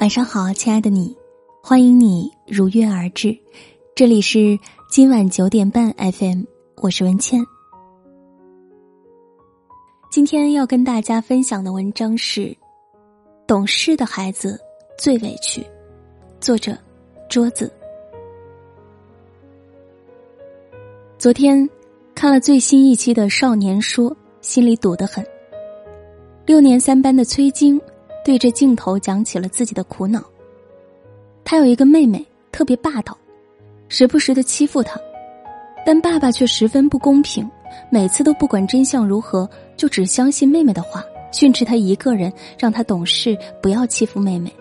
晚上好，亲爱的你，欢迎你如约而至，这里是今晚九点半 FM，我是文倩。今天要跟大家分享的文章是：懂事的孩子最委屈。作者：桌子。昨天看了最新一期的《少年说》，心里堵得很。六年三班的崔晶。对着镜头讲起了自己的苦恼。他有一个妹妹，特别霸道，时不时的欺负他，但爸爸却十分不公平，每次都不管真相如何，就只相信妹妹的话，训斥他一个人，让他懂事，不要欺负妹妹。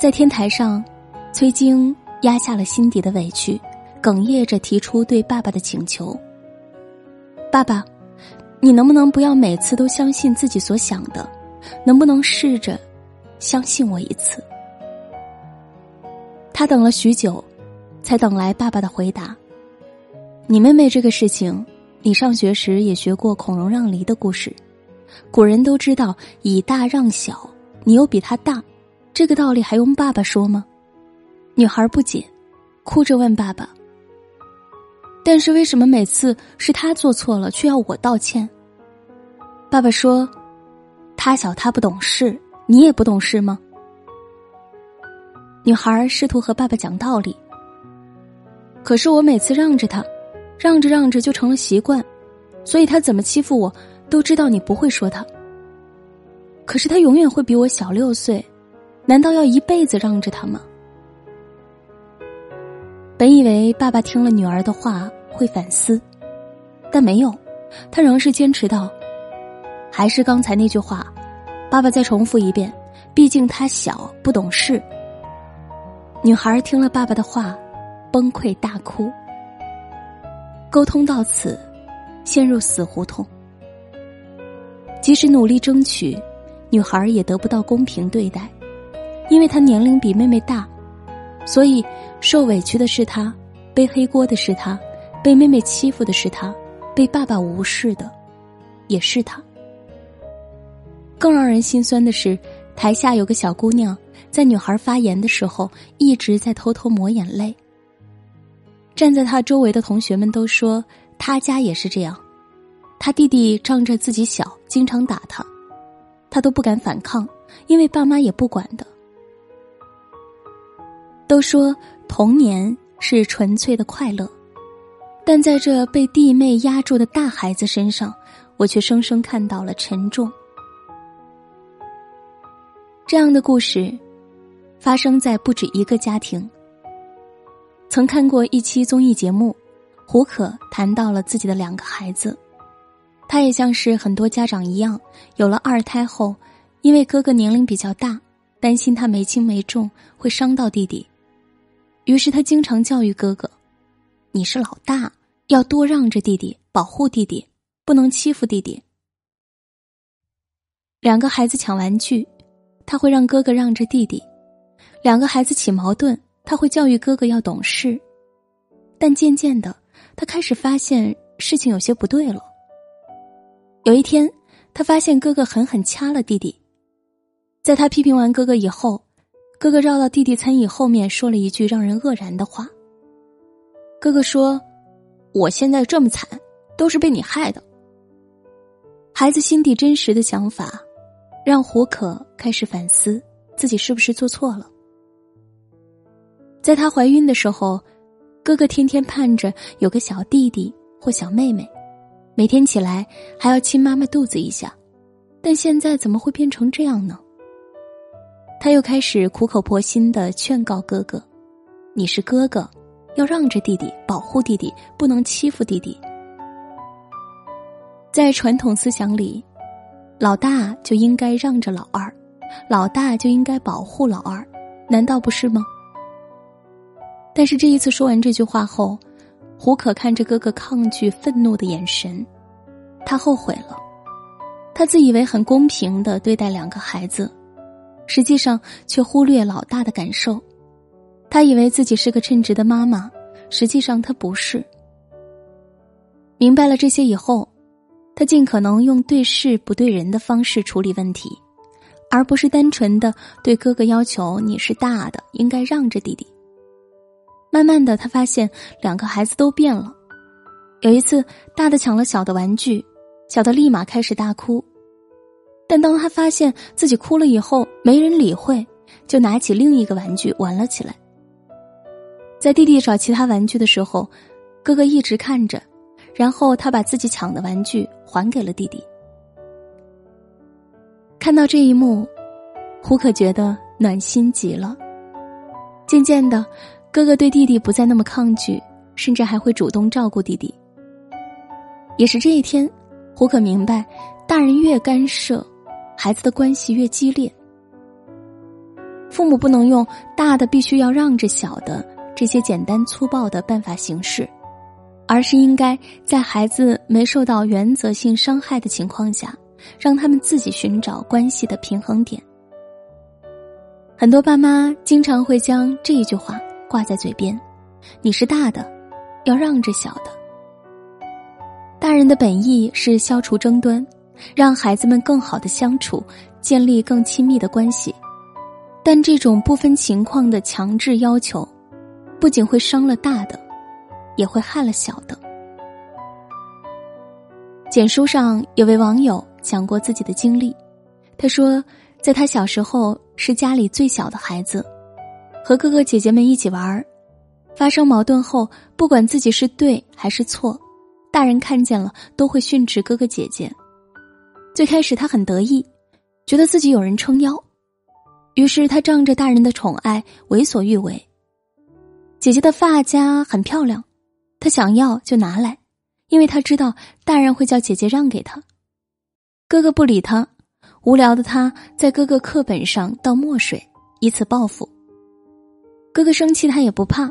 在天台上，崔晶压下了心底的委屈，哽咽着提出对爸爸的请求：“爸爸，你能不能不要每次都相信自己所想的？”能不能试着相信我一次？他等了许久，才等来爸爸的回答：“你妹妹这个事情，你上学时也学过孔融让梨的故事。古人都知道以大让小，你又比他大，这个道理还用爸爸说吗？”女孩不解，哭着问爸爸：“但是为什么每次是他做错了，却要我道歉？”爸爸说。他小，他不懂事，你也不懂事吗？女孩试图和爸爸讲道理，可是我每次让着他，让着让着就成了习惯，所以他怎么欺负我，都知道你不会说他。可是他永远会比我小六岁，难道要一辈子让着他吗？本以为爸爸听了女儿的话会反思，但没有，他仍是坚持道。还是刚才那句话，爸爸再重复一遍。毕竟他小，不懂事。女孩听了爸爸的话，崩溃大哭。沟通到此，陷入死胡同。即使努力争取，女孩也得不到公平对待，因为她年龄比妹妹大，所以受委屈的是她，背黑锅的是她，被妹妹欺负的是她，被爸爸无视的也是她。更让人心酸的是，台下有个小姑娘，在女孩发言的时候，一直在偷偷抹眼泪。站在她周围的同学们都说，她家也是这样，她弟弟仗着自己小，经常打她，她都不敢反抗，因为爸妈也不管的。都说童年是纯粹的快乐，但在这被弟妹压住的大孩子身上，我却生生看到了沉重。这样的故事，发生在不止一个家庭。曾看过一期综艺节目，胡可谈到了自己的两个孩子，他也像是很多家长一样，有了二胎后，因为哥哥年龄比较大，担心他没轻没重会伤到弟弟，于是他经常教育哥哥：“你是老大，要多让着弟弟，保护弟弟，不能欺负弟弟。”两个孩子抢玩具。他会让哥哥让着弟弟，两个孩子起矛盾，他会教育哥哥要懂事。但渐渐的，他开始发现事情有些不对了。有一天，他发现哥哥狠狠掐了弟弟。在他批评完哥哥以后，哥哥绕到弟弟餐椅后面说了一句让人愕然的话。哥哥说：“我现在这么惨，都是被你害的。”孩子心底真实的想法。让胡可开始反思自己是不是做错了。在她怀孕的时候，哥哥天天盼着有个小弟弟或小妹妹，每天起来还要亲妈妈肚子一下，但现在怎么会变成这样呢？他又开始苦口婆心的劝告哥哥：“你是哥哥，要让着弟弟，保护弟弟，不能欺负弟弟。”在传统思想里。老大就应该让着老二，老大就应该保护老二，难道不是吗？但是这一次说完这句话后，胡可看着哥哥抗拒、愤怒的眼神，他后悔了。他自以为很公平的对待两个孩子，实际上却忽略老大的感受。他以为自己是个称职的妈妈，实际上他不是。明白了这些以后。他尽可能用对事不对人的方式处理问题，而不是单纯的对哥哥要求你是大的，应该让着弟弟。慢慢的，他发现两个孩子都变了。有一次，大的抢了小的玩具，小的立马开始大哭。但当他发现自己哭了以后，没人理会，就拿起另一个玩具玩了起来。在弟弟找其他玩具的时候，哥哥一直看着，然后他把自己抢的玩具还给了弟弟。看到这一幕，胡可觉得暖心极了。渐渐的，哥哥对弟弟不再那么抗拒，甚至还会主动照顾弟弟。也是这一天，胡可明白，大人越干涉。孩子的关系越激烈，父母不能用大的必须要让着小的这些简单粗暴的办法行事，而是应该在孩子没受到原则性伤害的情况下，让他们自己寻找关系的平衡点。很多爸妈经常会将这一句话挂在嘴边：“你是大的，要让着小的。”大人的本意是消除争端。让孩子们更好的相处，建立更亲密的关系，但这种不分情况的强制要求，不仅会伤了大的，也会害了小的。简书上有位网友讲过自己的经历，他说，在他小时候是家里最小的孩子，和哥哥姐姐们一起玩发生矛盾后，不管自己是对还是错，大人看见了都会训斥哥哥姐姐。最开始他很得意，觉得自己有人撑腰，于是他仗着大人的宠爱为所欲为。姐姐的发夹很漂亮，他想要就拿来，因为他知道大人会叫姐姐让给他。哥哥不理他，无聊的他在哥哥课本上倒墨水，以此报复。哥哥生气他也不怕，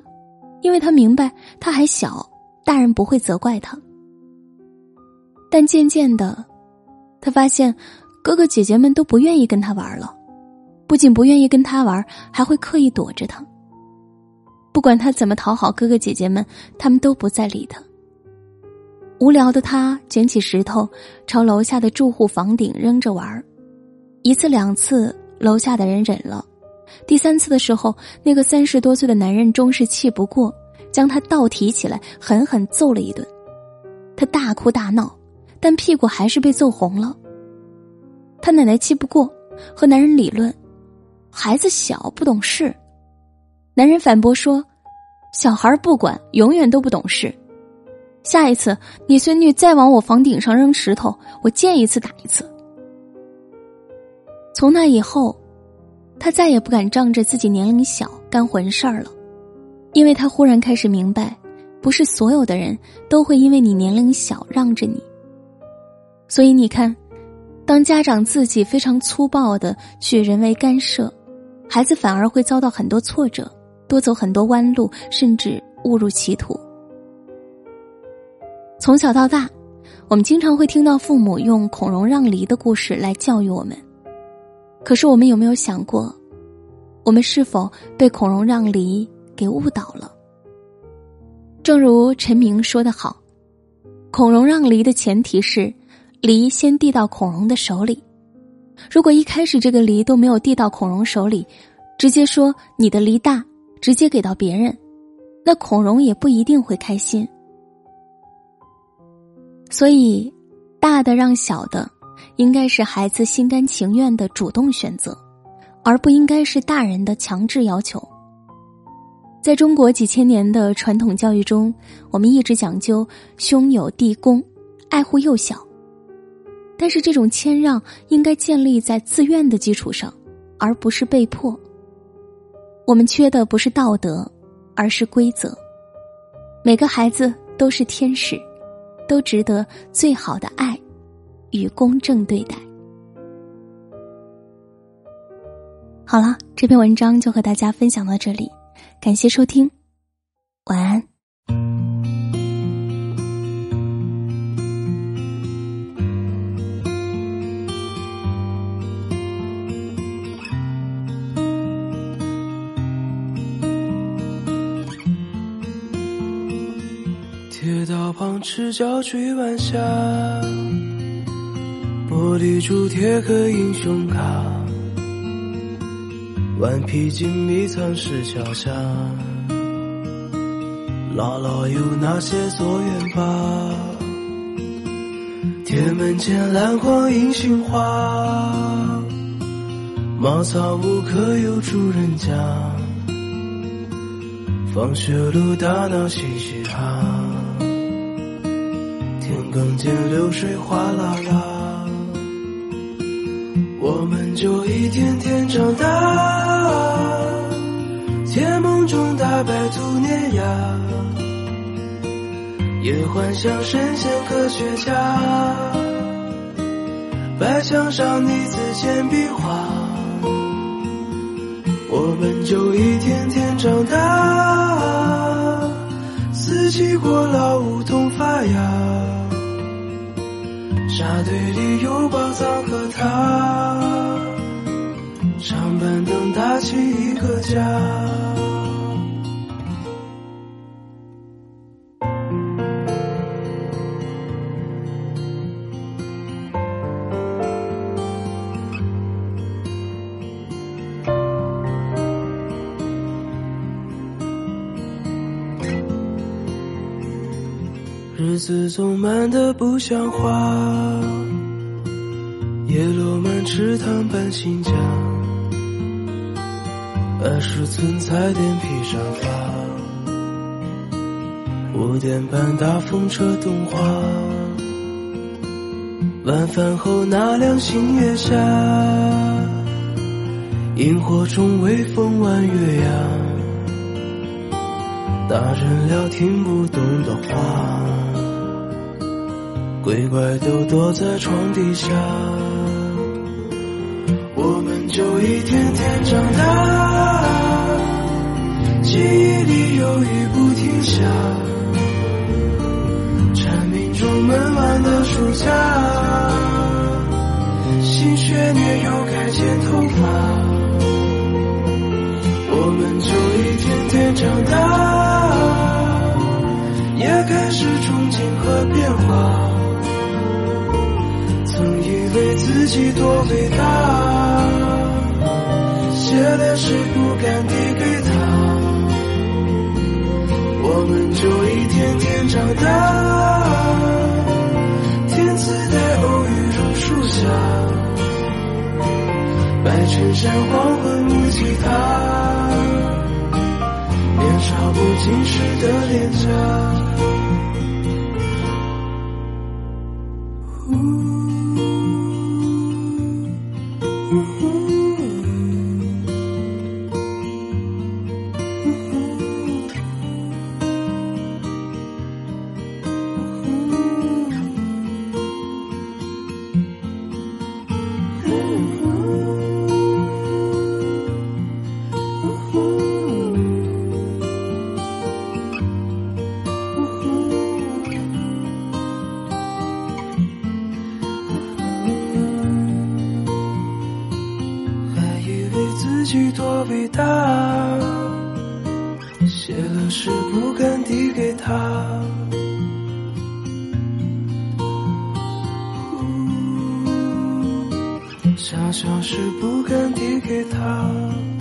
因为他明白他还小，大人不会责怪他。但渐渐的。他发现，哥哥姐姐们都不愿意跟他玩了，不仅不愿意跟他玩，还会刻意躲着他。不管他怎么讨好哥哥姐姐们，他们都不再理他。无聊的他捡起石头，朝楼下的住户房顶扔着玩一次两次，楼下的人忍了；第三次的时候，那个三十多岁的男人终是气不过，将他倒提起来，狠狠揍了一顿。他大哭大闹。但屁股还是被揍红了。他奶奶气不过，和男人理论：“孩子小不懂事。”男人反驳说：“小孩不管，永远都不懂事。下一次你孙女再往我房顶上扔石头，我见一次打一次。”从那以后，他再也不敢仗着自己年龄小干混事儿了，因为他忽然开始明白，不是所有的人都会因为你年龄小让着你。所以你看，当家长自己非常粗暴的去人为干涉，孩子反而会遭到很多挫折，多走很多弯路，甚至误入歧途。从小到大，我们经常会听到父母用孔融让梨的故事来教育我们。可是我们有没有想过，我们是否被孔融让梨给误导了？正如陈明说的好，孔融让梨的前提是。梨先递到孔融的手里，如果一开始这个梨都没有递到孔融手里，直接说你的梨大，直接给到别人，那孔融也不一定会开心。所以，大的让小的，应该是孩子心甘情愿的主动选择，而不应该是大人的强制要求。在中国几千年的传统教育中，我们一直讲究兄友弟恭，爱护幼小。但是这种谦让应该建立在自愿的基础上，而不是被迫。我们缺的不是道德，而是规则。每个孩子都是天使，都值得最好的爱与公正对待。好了，这篇文章就和大家分享到这里，感谢收听，晚安。赤脚追晚霞，玻璃珠贴个英雄卡，顽皮筋迷藏石桥下，姥姥有那些作业吧？铁门前蓝黄银杏花，茅草屋可有住人家？放学路打闹嬉戏更见流水哗啦啦。我们就一天天长大，甜梦中大白兔碾压，也幻想神仙科学家，白墙上你字简笔画，我们就一天天长大，四季过老梧桐发芽。沙堆里有宝藏和他，长板凳搭起一个家。日子总慢得不像话，叶落满池塘搬新家，二十寸彩电披上发，五点半大风车动画，晚饭后那凉星月下，萤火虫微风弯月牙，大人聊听不懂的话。鬼怪都躲在床底下，我们就一天天长大，记忆里有雨不停下，蝉鸣中闷完的暑假，新学年又该剪头发，己多伟大，写的诗不敢递给他，我们就一天天长大。天赐的偶遇榕树下，白衬衫黄昏木吉他，年少不经事的脸颊。乐是不敢递给他，傻笑是不敢递给他。